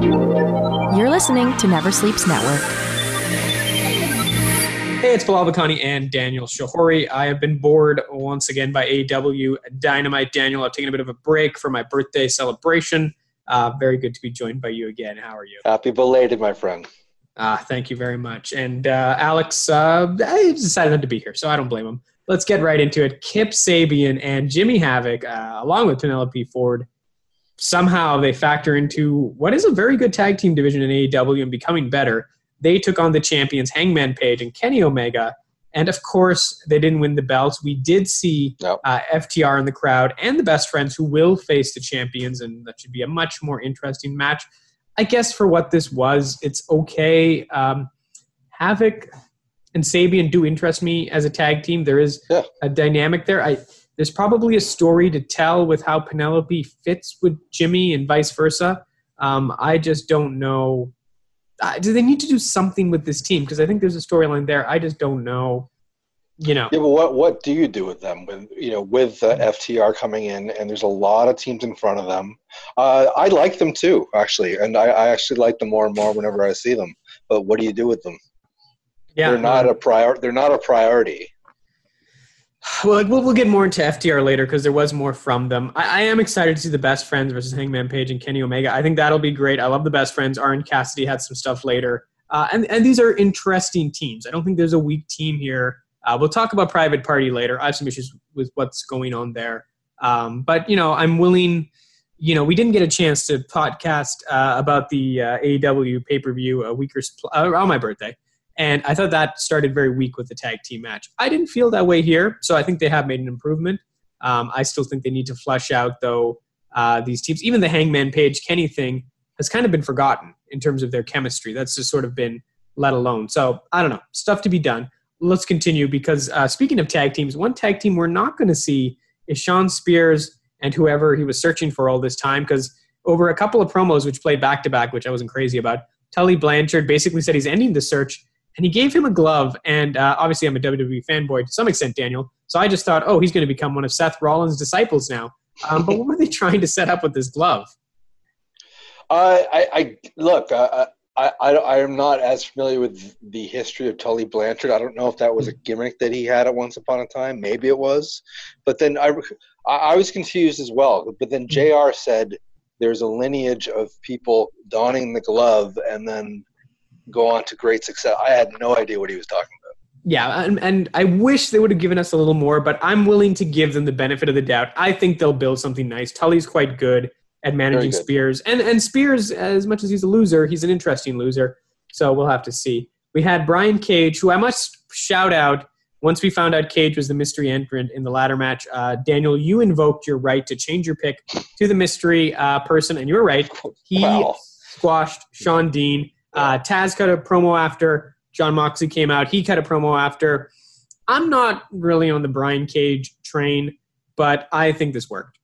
You're listening to Never Sleeps Network. Hey, it's Bilal Bakani and Daniel Shahori. I have been bored once again by AW Dynamite. Daniel, I've taken a bit of a break for my birthday celebration. Uh, very good to be joined by you again. How are you? Happy belated, my friend. Uh, thank you very much. And uh, Alex, uh, I decided not to be here, so I don't blame him. Let's get right into it. Kip Sabian and Jimmy Havoc, uh, along with Penelope Ford, somehow they factor into what is a very good tag team division in AEW and becoming better. They took on the champions Hangman Page and Kenny Omega. And of course, they didn't win the belts. We did see uh, FTR in the crowd and the best friends who will face the champions, and that should be a much more interesting match. I guess for what this was, it's okay. Um, Havoc and Sabian do interest me as a tag team. There is Yeah. a dynamic there. I there's probably a story to tell with how Penelope fits with Jimmy and vice versa. Um, I just don't know. Uh, do they need to do something with this team? Because I think there's a storyline there. I just don't know. You know, Yeah, but what what do you do with them? With you know, with uh, FTR coming in, and there's a lot of teams in front of them. Uh, I like them too, actually, and I, I actually like them more and more whenever I see them. But what do you do with them? yeah, they're not a prior. They're not a priority. Well, we'll, we'll get more into FTR later because there was more from them. I, I am excited to see the best friends versus Hangman Page and Kenny Omega. I think that'll be great. I love the best friends. Orange Cassidy had some stuff later. Uh, and, and these are interesting teams. I don't think there's a weak team here. Uh, we'll talk about Private Party later. I have some issues with what's going on there. Um, but, you know, I'm willing. You know, we didn't get a chance to podcast uh, about the uh, AEW pay per view a week or uh, on my birthday. And I thought that started very weak with the tag team match. I didn't feel that way here, so I think they have made an improvement. Um, I still think they need to flesh out, though, uh, these teams. Even the Hangman Page Kenny thing has kind of been forgotten in terms of their chemistry. That's just sort of been let alone. So I don't know, stuff to be done. Let's continue because uh, speaking of tag teams, one tag team we're not going to see is Shawn Spears and whoever he was searching for all this time because over a couple of promos which played back to back, which I wasn't crazy about, Tully Blanchard basically said he's ending the search and he gave him a glove. And uh, obviously, I'm a WWE fanboy to some extent, Daniel. So I just thought, oh, he's going to become one of Seth Rollins' disciples now. Um, but what were they trying to set up with this glove? Uh, I, I look. Uh, I, I I am not as familiar with the history of Tully Blanchard. I don't know if that was a gimmick that he had at once upon a time. Maybe it was, but then I I I was confused as well. But then Jr. said there's a lineage of people donning the glove and then go on to great success. I had no idea what he was talking about. Yeah, and, and I wish they would have given us a little more, but I'm willing to give them the benefit of the doubt. I think they'll build something nice. Tully's quite good at managing good. Spears, and and Spears, as much as he's a loser, he's an interesting loser. So we'll have to see. We had Brian Cage, who I must shout out. Once we found out Cage was the mystery entrant in the ladder match, uh, Daniel, you invoked your right to change your pick to the mystery uh, person, and you were right. He Wow. squashed Shawn Dean. Uh, Taz cut a promo after Jon Moxley came out. He cut a promo after. I'm not really on the Brian Cage train, but I think this worked.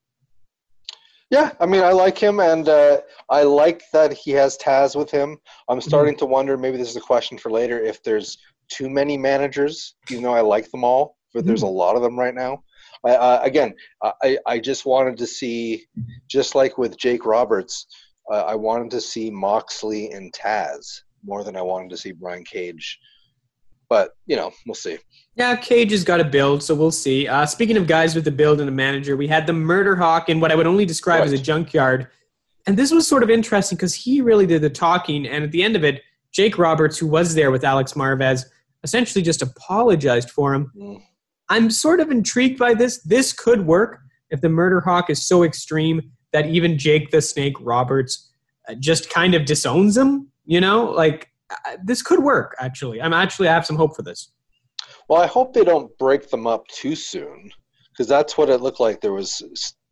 Yeah, I mean, I like him, and uh, I like that he has Taz with him. I'm starting to wonder. Maybe this is a question for later. If there's too many managers, even though I like them all, but there's a lot of them right now. I, uh, again, I, I just wanted to see, just like with Jake Roberts, uh, I wanted to see Moxley and Taz more than I wanted to see Brian Cage. But you know, we'll see. Yeah, Cage has got a build, so we'll see. Uh, speaking of guys with the build and a manager, we had the Murder Hawk in what I would only describe as a junkyard. And this was sort of interesting because he really did the talking. And at the end of it, Jake Roberts, who was there with Alex Marvez, essentially just apologized for him. Mm. I'm sort of intrigued by this. This could work if the Murder Hawk is so extreme that even Jake the Snake Roberts uh, just kind of disowns him. You know, like uh, this could work. Actually, I'm actually I have some hope for this. Well, I hope they don't break them up too soon, because that's what it looked like. There was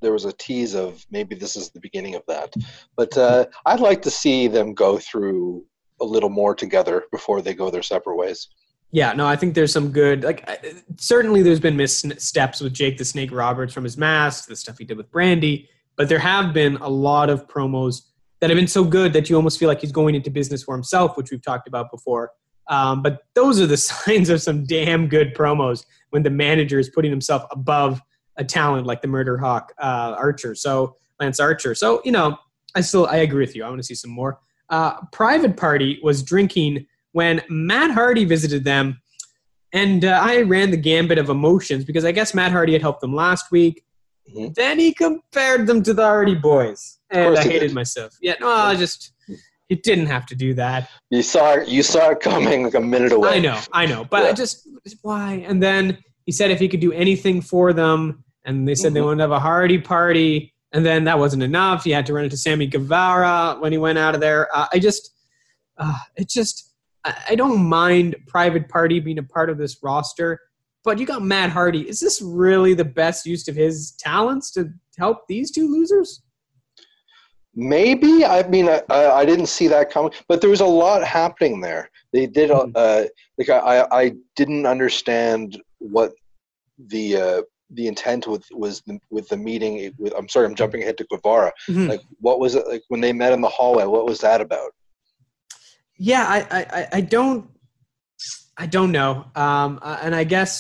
there was a tease of maybe this is the beginning of that. But uh, I'd like to see them go through a little more together before they go their separate ways. Yeah, no, I think there's some good. Like, uh, certainly there's been missteps with Jake the Snake Roberts from his mask, the stuff he did with Brandi, but there have been a lot of promos that have been so good that you almost feel like he's going into business for himself, which we've talked about before. Um, but those are the signs of some damn good promos when the manager is putting himself above a talent like the Murder Hawk uh, Archer. So Lance Archer. So you know, I still I agree with you. I want to see some more. Uh, Private Party was drinking when Matt Hardy visited them, and uh, I ran the gambit of emotions because I guess Matt Hardy had helped them last week. Mhm. Then he compared them to the Hardy Boys, and I hated did. myself. Yeah, no, I just he didn't have to do that. You saw it, you saw it coming like a minute away. I know, I know, but I just why? And then he said if he could do anything for them, and they said they Mhm. wanted to have a Hardy party, and then that wasn't enough. He had to run into Sammy Guevara when he went out of there. Uh, I just, uh, it just, I, I don't mind Private Party being a part of this roster, but you got Matt Hardy. Is this really the best use of his talents to help these two losers? Maybe I mean I, I didn't see that coming, but there was a lot happening there. They did uh, Mhm. uh like I I didn't understand what the uh the intent with was the, with the meeting. With, I'm sorry, I'm jumping ahead to Guevara. Mhm. Like what was it like when they met in the hallway? What was that about? yeah I, I I- i don't i don't know. Um uh, and i guess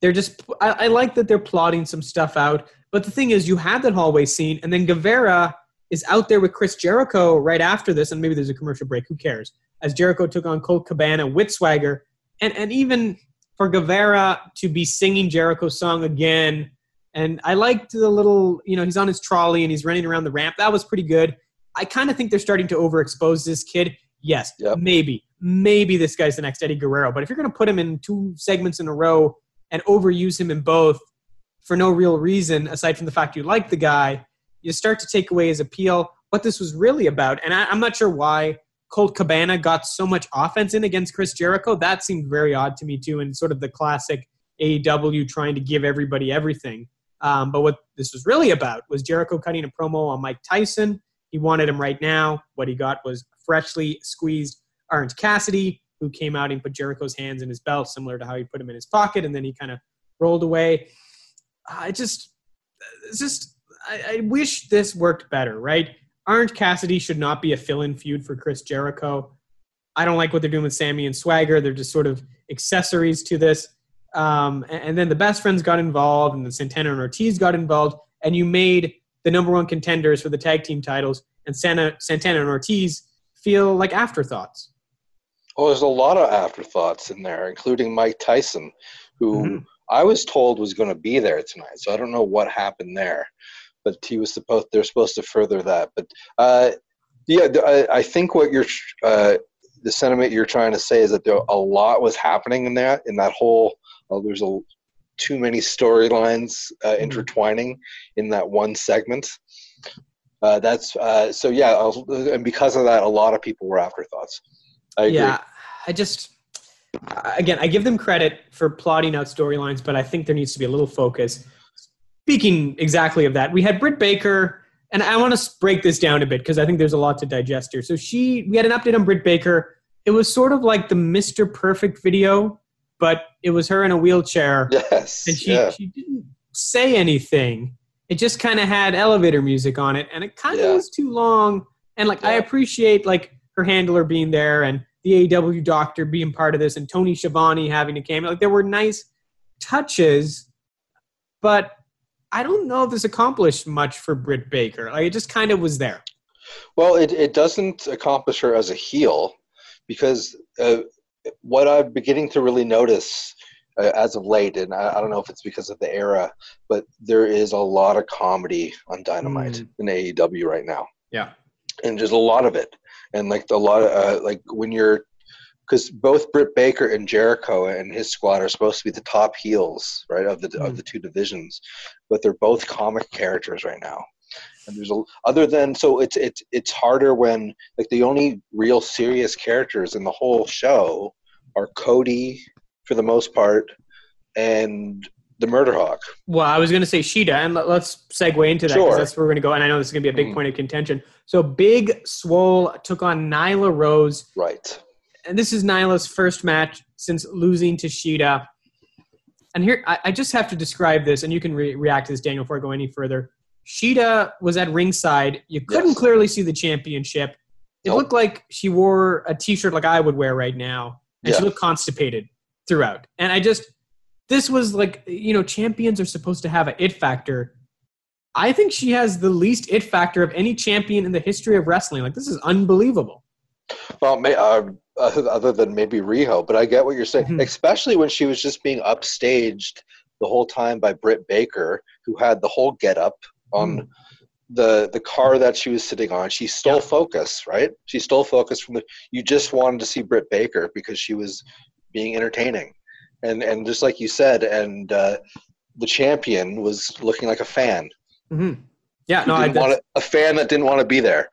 they're just I, I like that they're plotting some stuff out. But the thing is you had that hallway scene and then guevara is out there with chris jericho right after this and maybe there's a commercial break who cares? As jericho took on colt cabana with swagger. And and even for guevara to be singing jericho's song again. And i liked the little you know he's on his trolley and he's running around the ramp. That was pretty good. I kind of think they're starting to overexpose this kid. Yes, Yep. maybe, maybe this guy's the next Eddie Guerrero. But if you're going to put him in two segments in a row and overuse him in both for no real reason aside from the fact you like the guy, you start to take away his appeal. What this was really about, and I, I'm not sure why Colt Cabana got so much offense in against Chris Jericho. That seemed very odd to me too, and sort of the classic AEW trying to give everybody everything. Um, but what this was really about was Jericho cutting a promo on Mike Tyson. He wanted him right now. What he got was freshly squeezed Orange Cassidy, who came out and put Jericho's hands in his belt, similar to how he put him in his pocket, and then he kind of rolled away. I just, just, I, I wish this worked better, right? Orange Cassidy should not be a fill-in feud for Chris Jericho. I don't like what they're doing with Sammy and Swagger. They're just sort of accessories to this. Um, and, and then the best friends got involved, and the Santana and Ortiz got involved, and you made the number one contenders for the tag team titles and Santa, Santana and Ortiz feel like afterthoughts. Oh, there's a lot of afterthoughts in there, including Mike Tyson, who Mhm. I was told was going to be there tonight. So I don't know what happened there, but he was supposed. They're supposed to further that. But uh, yeah, I, I think what you're uh, the sentiment you're trying to say is that there a lot was happening in that in that whole. Uh, there's a too many storylines uh, Mhm. intertwining in that one segment. Uh, that's uh, so yeah, and because of that, a lot of people were afterthoughts. I agree. Yeah, I just again I give them credit for plotting out storylines, but I think there needs to be a little focus. Speaking exactly of that, we had Britt Baker, and I want to break this down a bit because I think there's a lot to digest here. So she, we had an update on Britt Baker. It was sort of like the Mr. Perfect video, but it was her in a wheelchair, Yes. and she yeah. she didn't say anything. It just kind of had elevator music on it, and it kind of Yeah. was too long. And like I appreciate like her handler being there and the AW doctor being part of this and Tony Schiavone having a cameo. Like there were nice touches, but I don't know if this accomplished much for Britt Baker. Like it just kind of was there. Well, it, it doesn't accomplish her as a heel because uh, what I'm beginning to really notice uh, as of late, and I, I don't know if it's because of the era, but there is a lot of comedy on Dynamite in AEW right now. Yeah. And there's a lot of it. And like a lot of, uh, like when you're, because both Britt Baker and Jericho and his squad are supposed to be the top heels, right, of the of Mhm. the two divisions, but they're both comic characters right now. And there's a other than so it's it's it's harder when like the only real serious characters in the whole show are Cody for the most part and the Murder Hawk. Well, I was going to say Shida, and let- let's segue into that because Sure. that's where we're going to go. And I know this is going to be a big Mhm. point of contention. So Big Swole took on Nyla Rose. Right. and this is Nyla's first match since losing to Shida. And here, I, I just have to describe this, and you can re- react to this, Daniel, before I go any further. Shida was at ringside. You couldn't Yes. clearly see the championship. It Nope. looked like she wore a T-shirt like I would wear right now, and she looked constipated throughout. And I just, this was like, you know, champions are supposed to have an it factor. I think she has the least it factor of any champion in the history of wrestling. Like this is unbelievable. Well, may, uh, other than maybe Riho, but I get what you're saying. Mhm. Especially when she was just being upstaged the whole time by Britt Baker, who had the whole get up on the the car that she was sitting on. She stole Yeah. focus, right? She stole focus from the. You just wanted to see Britt Baker because she was being entertaining, and and just like you said, and uh, the champion was looking like a fan. hmm Yeah, no, I, want a fan that didn't want to be there.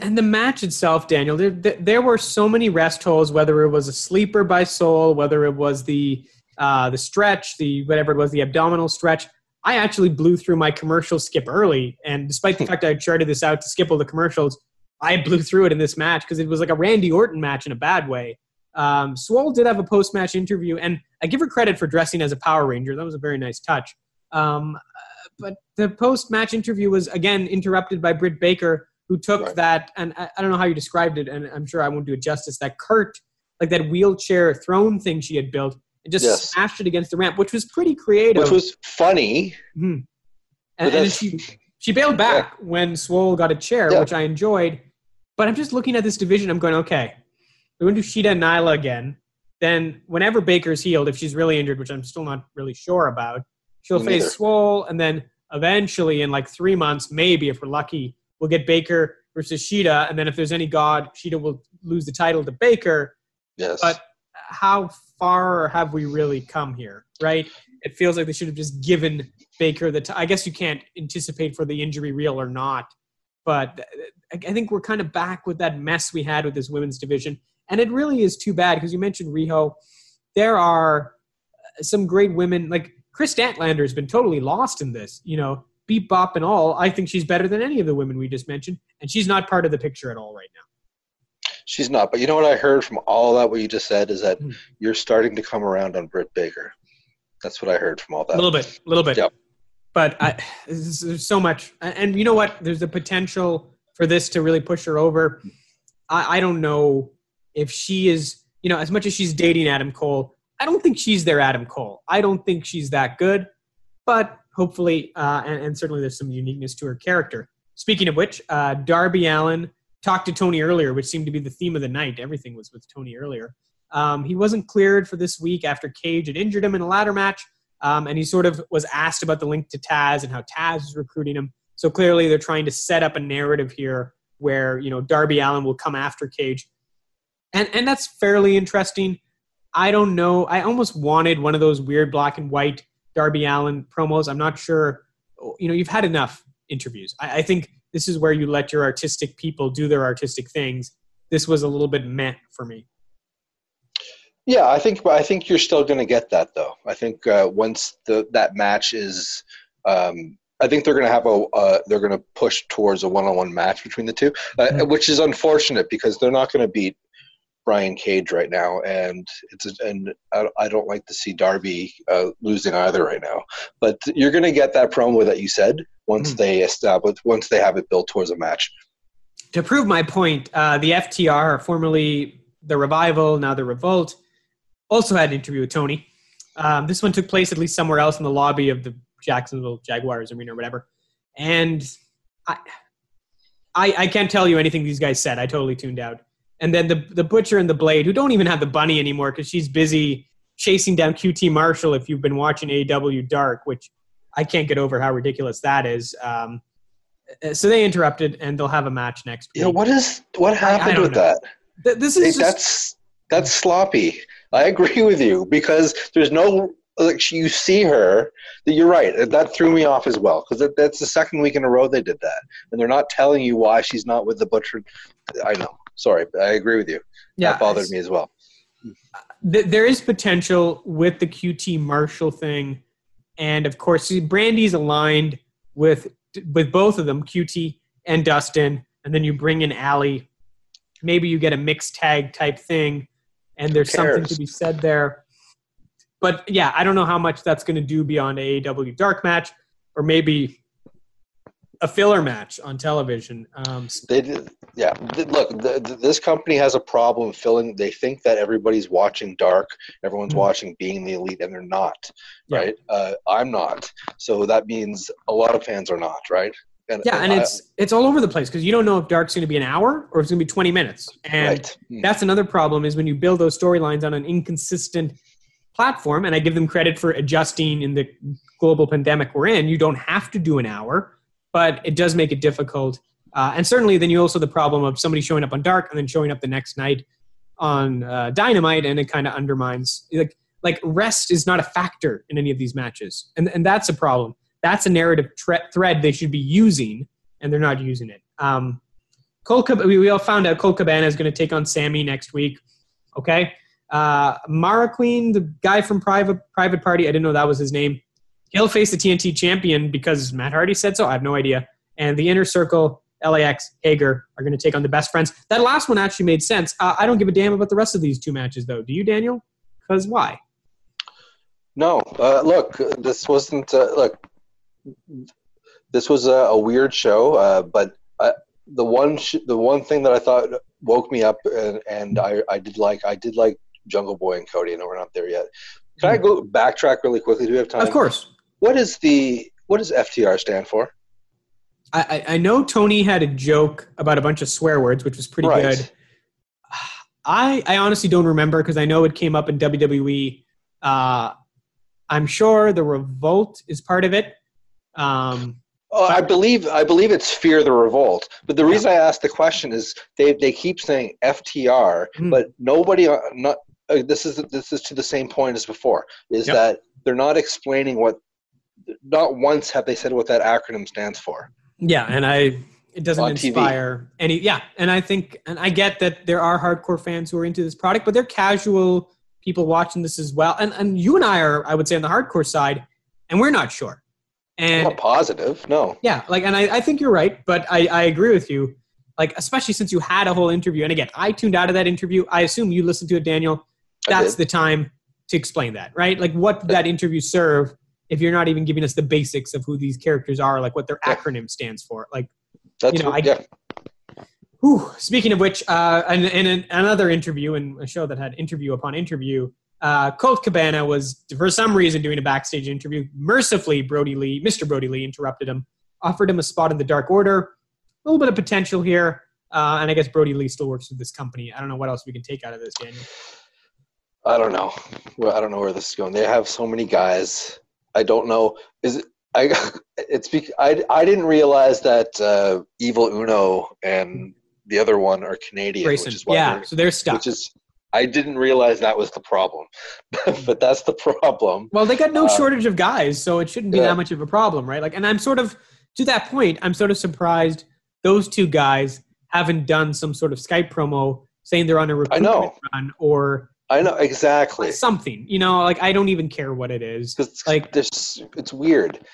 And the match itself, Daniel, there, there, there were so many rest holes. Whether it was a sleeper by Swole, whether it was the uh, the stretch, the whatever it was, the abdominal stretch. I actually blew through my commercial skip early, and despite the fact I charted this out to skip all the commercials, I blew through it in this match because it was like a Randy Orton match in a bad way. Um, Swole did have a post match interview, and I give her credit for dressing as a Power Ranger. That was a very nice touch. Um, but the post match interview was again interrupted by Britt Baker, who took Right. that, and I, I don't know how you described it, and I'm sure I won't do it justice. That Kurt, like that wheelchair throne thing she had built, and just Yes. smashed it against the ramp, which was pretty creative. Which was funny. Mhm. And, and then she she bailed back when Swole got a chair, Yeah. which I enjoyed. But I'm just looking at this division. I'm going, okay, we're going to do Shida and Nyla again. Then whenever Baker's healed, if she's really injured, which I'm still not really sure about, she'll Me face neither. Swole, and then eventually, in like three months, maybe if we're lucky, we'll get Baker versus Shida, and then if there's any god, Shida will lose the title to Baker. Yes. But how far have we really come here, right? It feels like they should have just given Baker the. T- I guess you can't anticipate for the injury real or not, but I think we're kind of back with that mess we had with this women's division, and it really is too bad because you mentioned Riho. There are some great women like Kris Statlander has been totally lost in this. You know, beat bop and all. I think she's better than any of the women we just mentioned, and she's not part of the picture at all right now. She's not. But you know what I heard from all that what you just said is that Hmm. you're starting to come around on Britt Baker. That's what I heard from all that. A little bit, a little bit. Yep. But I, there's, there's so much, and and you know what? There's the potential for this to really push her over. I, I don't know if she is, you know, as much as she's dating Adam Cole. I don't think she's their Adam Cole. I don't think she's that good, but hopefully, uh, and, and certainly there's some uniqueness to her character. Speaking of which, uh, Darby Allin talked to Tony earlier, which seemed to be the theme of the night. Everything was with Tony earlier. Um, he wasn't cleared for this week after Cage had injured him in a ladder match. Um, and he sort of was asked about the link to Taz and how Taz was recruiting him. So clearly, they're trying to set up a narrative here where you know Darby Allin will come after Cage, and and that's fairly interesting. I don't know. I almost wanted one of those weird black and white Darby Allin promos. I'm not sure. You know, you've had enough interviews. I, I think this is where you let your artistic people do their artistic things. This was a little bit meh for me. Yeah, I think I think you're still going to get that though. I think uh, once the that match is, um, I think they're going to have a uh, they're going to push towards a one-on-one match between the two, uh, Mhm. which is unfortunate because they're not going to beat Brian Cage right now, and it's a, and I, I don't like to see Darby uh, losing either right now. But you're going to get that promo that you said once Mhm. they establish once they have it built towards a match. to prove my point, uh, the FTR, formerly the Revival, now the Revolt, also had an interview with Tony. Um, this one took place at least somewhere else in the lobby of the Jacksonville Jaguars arena or whatever. And I, I, I can't tell you anything these guys said. I totally tuned out. And then the the butcher and the blade, who don't even have the bunny anymore because she's busy chasing down QT Marshall. If you've been watching AW Dark, which I can't get over how ridiculous that is. Um, so they interrupted, and they'll have a match next week. Yeah, what is what happened don't with know. that? Th- this Hey, is just, that's that's sloppy. I agree with you because there's no like you see her. that You're right. That threw me off as well because that, that's the second week in a row they did that, and they're not telling you why she's not with the butcher. I know. Sorry, but I agree with you. yeah, that bothered me as well. th- there is potential with the QT Marshall thing, and of course, Brandi's aligned with with both of them, QT and Dustin, and then you bring in Allie. Maybe you get a mixed tag type thing, and there's something to be said there. But yeah, I don't know how much that's going to do beyond AEW Dark match, or maybe a filler match on television. Um, They did, yeah. Look, the, the, this company has a problem filling. They think that everybody's watching Dark, everyone's Mhm. watching Being the Elite, and they're not. Yeah. Right? Uh, I'm not. So that means a lot of fans are not. Right? And, Yeah, and I- it's it's all over the place because you don't know if Dark's going to be an hour or if it's going to be 20 minutes. And right. Mm. that's another problem is when you build those storylines on an inconsistent platform and i give them credit for adjusting in the global pandemic we're in you don't have to do an hour but it does make it difficult uh, and certainly then you also the problem of somebody showing up on dark and then showing up the next night on uh, dynamite and it kind of undermines like like rest is not a factor in any of these matches and, and that's a problem that's a narrative tre- thread they should be using and they're not using it um, Cole, we we all found out Colt Cabana is going to take on Sammy next week. Okay. Uh, Marq Quen, the guy from Private Private Party, I didn't know that was his name. He'll face the TNT champion because Matt Hardy said so. I have no idea. And the Inner Circle, LAX, Hager are going to take on the best friends. That last one actually made sense. Uh, I don't give a damn about the rest of these two matches, though. Do you, Daniel? Because why? No, uh, look, this wasn't. Uh, look, this was a, a weird show, uh, but uh, the one sh- the one thing that I thought woke me up, and, and I, I did like I did like Jungle Boy and Cody. I know we're not there yet. Can I go backtrack really quickly? Do we have time? Of course. What is the what does FTR stand for? I, I know Tony had a joke about a bunch of swear words, which was pretty Right. good. I I honestly don't remember because I know it came up in WWE. Uh, I'm sure the Revolt is part of it. Um, Oh, I believe I believe it's Fear the Revolt. But the reason I asked the question is they they keep saying FTR, Hmm. but nobody uh, not uh, this is this is to the same point as before. Is Yep. that they're not explaining what not once have they said what that acronym stands for. yeah, and I it doesn't On TV. inspire any. Yeah, and I think and I get that there are hardcore fans who are into this product, but they're casual people watching this as well. And and you and I are, I would say, on the hardcore side, and we're not sure. I'm And not positive. No. Yeah, like, and I, I think you're right, but I, I agree with you. Like, especially since you had a whole interview, and again, I tuned out of that interview. I assume you listened to it, Daniel. That's the time to explain that, right? Like, what did that interview serve if you're not even giving us the basics of who these characters are, like what their Yeah. acronym stands for? Like, That's you know, what, I- yeah. Whew. Speaking of which, uh, in, in an, another interview, in a show that had interview upon interview, uh, Colt Cabana was, for some reason, doing a backstage interview. Mercifully, Brodie Lee, Mr. Brodie Lee, interrupted him, offered him a spot in the Dark Order. A little bit of potential here, uh, and I guess Brodie Lee still works with this company. I don't know what else we can take out of this, Daniel. I don't know. Well, I don't know where this is going. They have so many guys. I don't know. Is it? I. It's. bec- I. I didn't realize that uh, Evil Uno and the other one are Canadian, Grayson, which is why yeah, they're- so they're stuck. which is I didn't realize that was the problem, but that's the problem. Well, they got no Uh, shortage of guys, so it shouldn't be yeah. that much of a problem, right? Like, and I'm sort of to that point. I'm sort of surprised those two guys haven't done some sort of Skype promo saying they're on a recruitment run or I know exactly something. You know, like I don't even care what it is. because like- this. It's weird.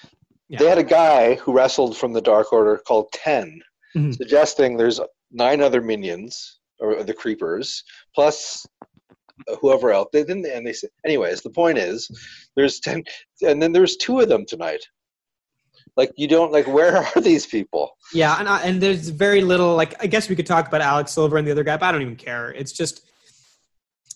Yeah. They had a guy who wrestled from the Dark Order called 10 Mhm. suggesting there's nine other minions or the creepers plus whoever else. They didn't, and they said, anyways. The point is, there's ten, and then there's two of them tonight. Like you don't like. Where are these people? Yeah, and I, and there's very little. Like, I guess we could talk about Alex Silver and the other guy, but I don't even care. It's just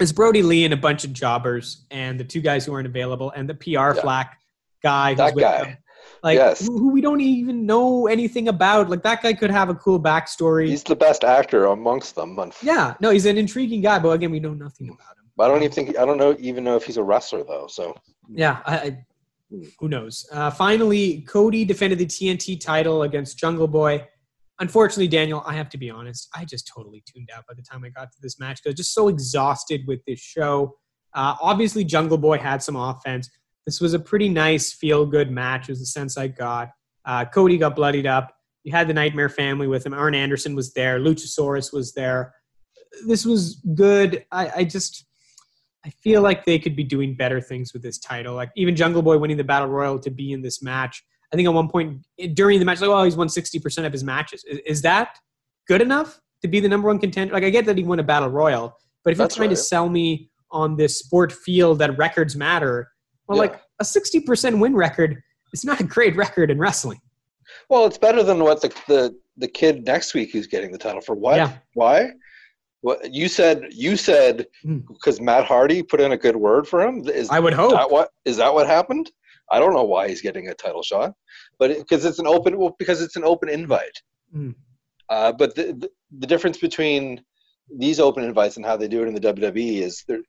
it's Brodie Lee and a bunch of jobbers, and the two guys who aren't available, and the PR Yeah. flack guy. Who's That with guy. them. Like Yes. who, who we don't even know anything about. Like that guy could have a cool backstory. He's the best actor amongst them. yeah, no, he's an intriguing guy, but again, we know nothing about him. I don't even think I don't know even know if he's a wrestler though. So Yeah, I, I, who knows? Uh, finally, Cody defended the TNT title against Jungle Boy. Unfortunately, Daniel, I have to be honest, I just totally tuned out by the time I got to this match because I was just so exhausted with this show. Uh, obviously, Jungle Boy had some offense. This was a pretty nice, feel good match, was the sense I got. Uh, Cody got bloodied up. You had the Nightmare family with him. Arn Anderson was there. Luchasaurus was there. This was good. I, I just. I feel like they could be doing better things with this title. Like even Jungle Boy winning the Battle Royal to be in this match. I think at one point during the match, like, oh, he's won 60% of his matches. Is, is that good enough to be the number one contender? Like, I get that he won a Battle Royal, but if That's you're trying to sell me on this sport field that records matter, well, Yeah. like a 60% win record is not a great record in wrestling. well, it's better than what the the the kid next week who's getting the title for what? Yeah. Why? What you said? You said Hmm. because Matt Hardy put in a good word for him. Is I would hope. that what is that what happened? I don't know why he's getting a title shot, but because it, it's an open, well, because it's an open invite. Mm. Uh, but the, the the difference between these open invites and how they do it in the WWE is they're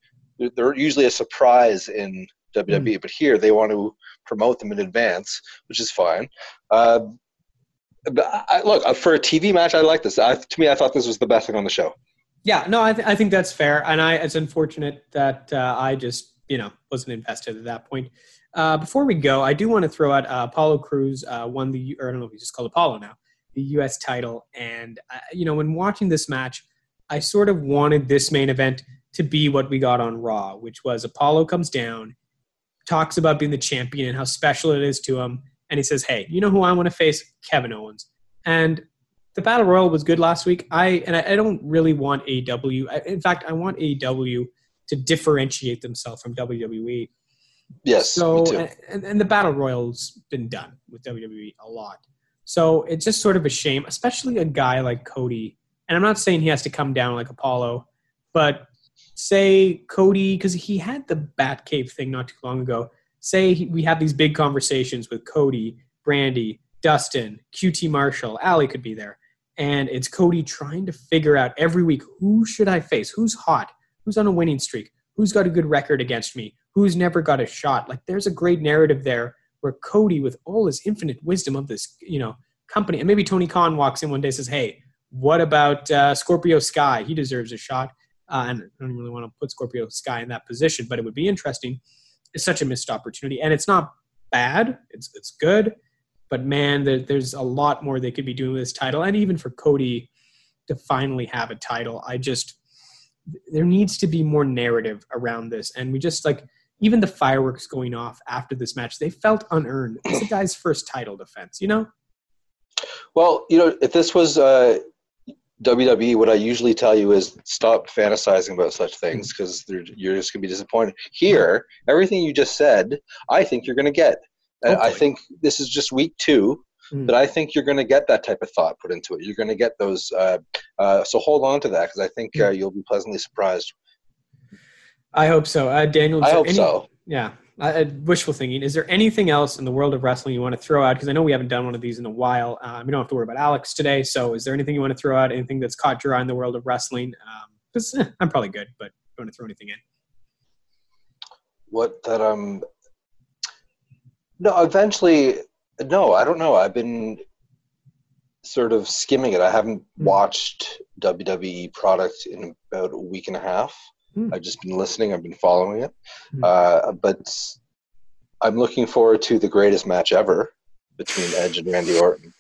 they're usually a surprise in WWE, but here they want to promote them in advance, which is fine. Uh, I, look uh, for a TV match, I like this. I, to me, I thought this was the best thing on the show. Yeah, no, I, th- I think that's fair, and I it's unfortunate that uh, I just you know wasn't invested at that point. Uh, before we go, I do want to throw out uh, Apollo Crews uh, won the or I don't know if he's just called Apollo now the U.S. title, and uh, you know when watching this match, I sort of wanted this main event to be what we got on Raw, which was Apollo comes down, talks about being the champion and how special it is to him, and he says, "Hey, you know who I want to face? Kevin Owens." And the battle royal was good last week. I and I, I don't really want AEW. I, in fact, I want AEW to differentiate themselves from WWE. Yes, So and, and the battle royal's been done with WWE a lot. So it's just sort of a shame, especially a guy like Cody. And I'm not saying he has to come down like Apollo, but say Cody, because he had the Batcave thing not too long ago. Say he, we have these big conversations with Cody, Brandi, Dustin, QT Marshall, Allie could be there, and it's Cody trying to figure out every week who should I face, who's hot, who's on a winning streak, who's got a good record against me, who's never got a shot. Like there's a great narrative there where Cody, with all his infinite wisdom of this, you know, company, and maybe Tony Khan walks in one day says, "Hey, what about uh, Scorpio Sky? He deserves a shot." Uh, and I don't really want to put Scorpio Sky in that position, but it would be interesting. It's such a missed opportunity, and it's not bad. It's it's good, but man, there, there's a lot more they could be doing with this title, and even for Cody to finally have a title, I just there needs to be more narrative around this, and we just like even the fireworks going off after this match, they felt unearned. It's the guy's first title defense, you know. Well, you know, if this was uh, WWE, what I usually tell you is stop fantasizing about such things because you're just going to be disappointed. Here, everything you just said, I think you're going to get. And I think this is just week two, Mm. but I think you're going to get that type of thought put into it. You're going to get those. Uh, uh, so hold on to that because I think uh, you'll be pleasantly surprised. I hope so. Uh, Daniel, I hope any- so. Yeah, I, I- wishful thinking. Is there anything else in the world of wrestling you want to throw out? Because I know we haven't done one of these in a while. Um, we don't have to worry about Alex today. So, is there anything you want to throw out? Anything that's caught your eye in the world of wrestling? Because I'm probably good, but don't want to throw anything in. What that um. No, eventually, no. I don't know. I've been sort of skimming it. I haven't Hmm. watched WWE product in about a week and a half. Hmm. I've just been listening. I've been following it. Hmm. Uh, but I'm looking forward to the greatest match ever between Edge and Randy Orton.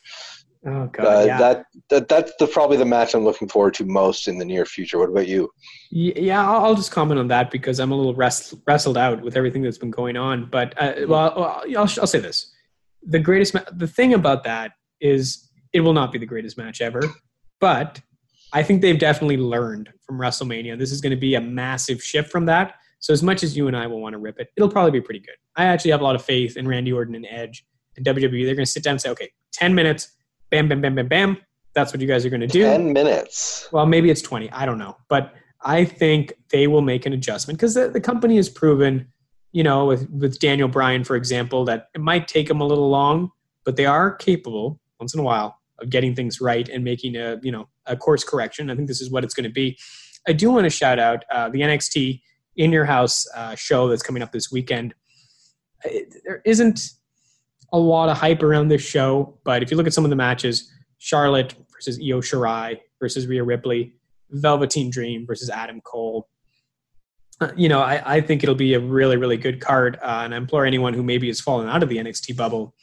Oh God, Uh, yeah. That that that's the probably the match I'm looking forward to most in the near future. What about you? Yeah, I'll just comment on that because I'm a little wrest- wrestled out with everything that's been going on. But uh, well, well, I'll, I'll say this: the greatest, ma- the thing about that is it will not be the greatest match ever. But I think they've definitely learned from WrestleMania. This is going to be a massive shift from that. So as much as you and I will want to rip it, it'll probably be pretty good. I actually have a lot of faith in Randy Orton and Edge and WWE. They're going to sit down and say, okay, ten minutes, bam, bam, bam, bam, bam. That's what you guys are going to do Ten minutes. well maybe it's 20 i don't know but i think they will make an adjustment because the, the company has proven you know with, with daniel bryan for example that it might take them a little long but they are capable once in a while of getting things right and making a you know a course correction. I think this is what it's going to be. I do want to shout out uh, the nxt in your house uh, show that's coming up this weekend. It, there isn't a lot of hype around this show but if you look at some of the matches charlotte versus io shirai versus Rhea Ripley, Velveteen Dream versus Adam Cole. Uh, you know, I, I think it'll be a really, really good card, uh, and I implore anyone who maybe has fallen out of the NXT bubble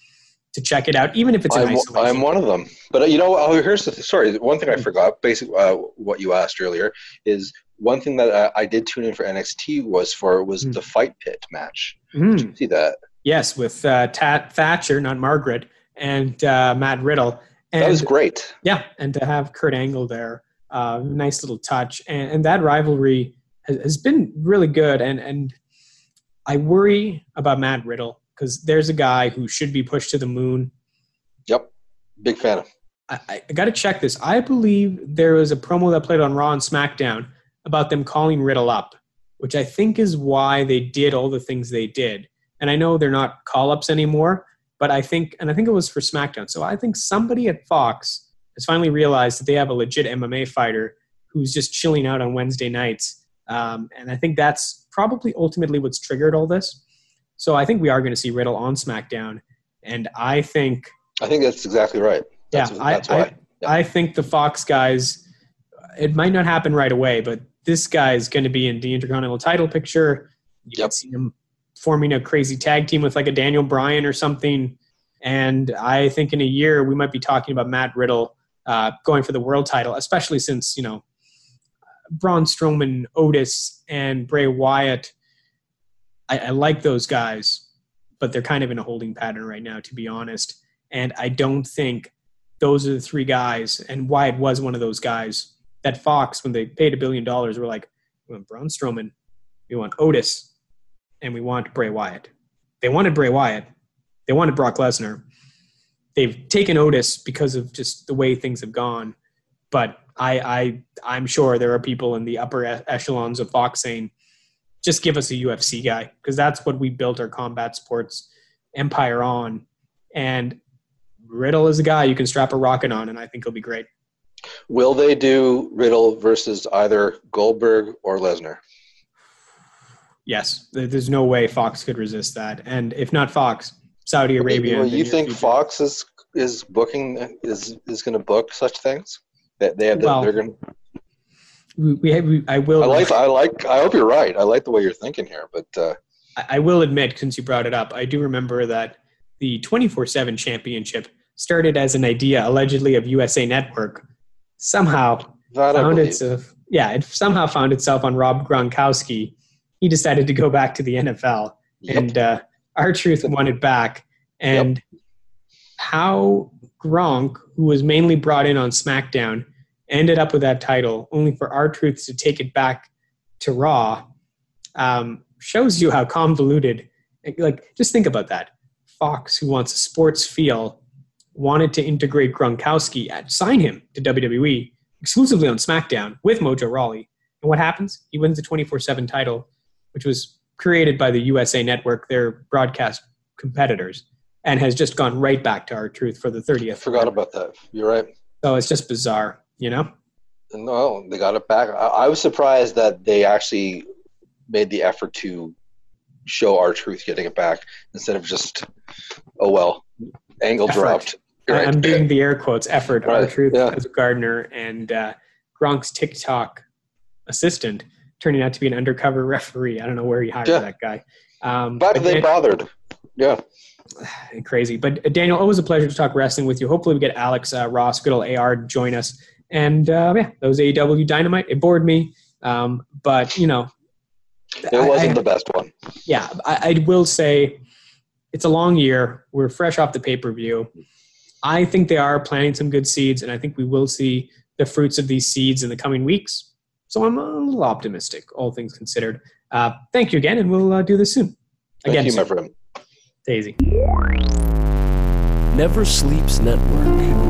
to check it out, even if it's in I'm, isolation. I'm one of them. But uh, you know, oh, here's the sorry. One thing I forgot. Basically, uh, what you asked earlier is one thing that uh, I did tune in for NXT was for was Mm. the Fight Pit match. Did you see that? Yes, with uh, Tat Thatcher, not Margaret, and uh, Matt Riddle. And, That was great. Yeah, and to have Kurt Angle there, uh, nice little touch, and, and that rivalry has, has been really good. And and I worry about Matt Riddle because there's a guy who should be pushed to the moon. Yep. Big fan of. I, I got to check this. I believe there was a promo that played on Raw and SmackDown about them calling Riddle up, which I think is why they did all the things they did. And I know they're not call ups anymore, but I think, and I think it was for SmackDown. So I think somebody at Fox has finally realized that they have a legit MMA fighter who's just chilling out on Wednesday nights. Um, and I think that's probably ultimately what's triggered all this. So I think we are going to see Riddle on SmackDown. And I think. I think that's exactly right. That's, yeah, that's I, I, yeah. I think the Fox guys, it might not happen right away, but this guy is going to be in the Intercontinental title picture. You yep. can see him forming a crazy tag team with like a Daniel Bryan or something. And I think in a year we might be talking about Matt Riddle uh, going for the world title, especially since you know Braun Strowman, Otis, and Bray Wyatt. I, I like those guys, but they're kind of in a holding pattern right now, to be honest. And I don't think those are the three guys, and Wyatt was one of those guys that Fox, when they paid a billion dollars, were like, we want Braun Strowman, we want Otis, and we want Bray Wyatt. They wanted Bray Wyatt, they wanted Brock Lesnar. They've taken Otis because of just the way things have gone, but I, I I'm sure there are people in the upper echelons of Fox saying, just give us a UFC guy because that's what we built our combat sports empire on. And Riddle is a guy you can strap a rocket on, and I think he'll be great. Will they do Riddle versus either Goldberg or Lesnar? Yes, there's no way Fox could resist that, and if not Fox, Saudi Arabia. Well, you think future. Fox is is booking is is going to book such things? That they have well, they're going. We, we, we I will. I like. I like. I hope you're right. I like the way you're thinking here, but. Uh, I, I will admit, since you brought it up, I do remember that the 24/7 championship started as an idea allegedly of USA Network somehow that found itself yeah it somehow found itself on Rob Gronkowski. He decided to go back to the NFL, yep. and uh, R-Truth won it back. And yep. how Gronk, who was mainly brought in on SmackDown, ended up with that title, only for R-Truth to take it back to Raw, um, shows you how convoluted. Like, just think about that. Fox, who wants a sports feel, wanted to integrate Gronkowski, at, sign him to WWE exclusively on SmackDown with Mojo Rawley. And what happens? He wins the 24 7 title, which was created by the USA Network, their broadcast competitors, and has just gone right back to R-Truth for the 30th. I forgot about that. You're right. So it's just bizarre, you know? No, they got it back. I, I was surprised that they actually made the effort to show R-Truth getting it back instead of just, oh well, angle effort. dropped. Right. I'm doing the air quotes effort right. R-Truth yeah. as a gardener and uh, Gronk's TikTok assistant turning out to be an undercover referee. I don't know where he hired yeah. that guy. Um, but, but they Dan- bothered. Yeah. Crazy. But uh, Daniel, always a pleasure to talk wrestling with you. Hopefully, we get Alex uh, Ross, good old AR, join us. And uh, yeah, those AEW Dynamite, it bored me. Um, but, you know, it wasn't I, the best one. Yeah, I, I will say it's a long year. We're fresh off the pay per view. I think they are planting some good seeds, and I think we will see the fruits of these seeds in the coming weeks. So I'm a little optimistic, all things considered. Uh, thank you again, and we'll uh, do this soon. Again, thank you, soon. my friend. Daisy. Never Sleeps Network.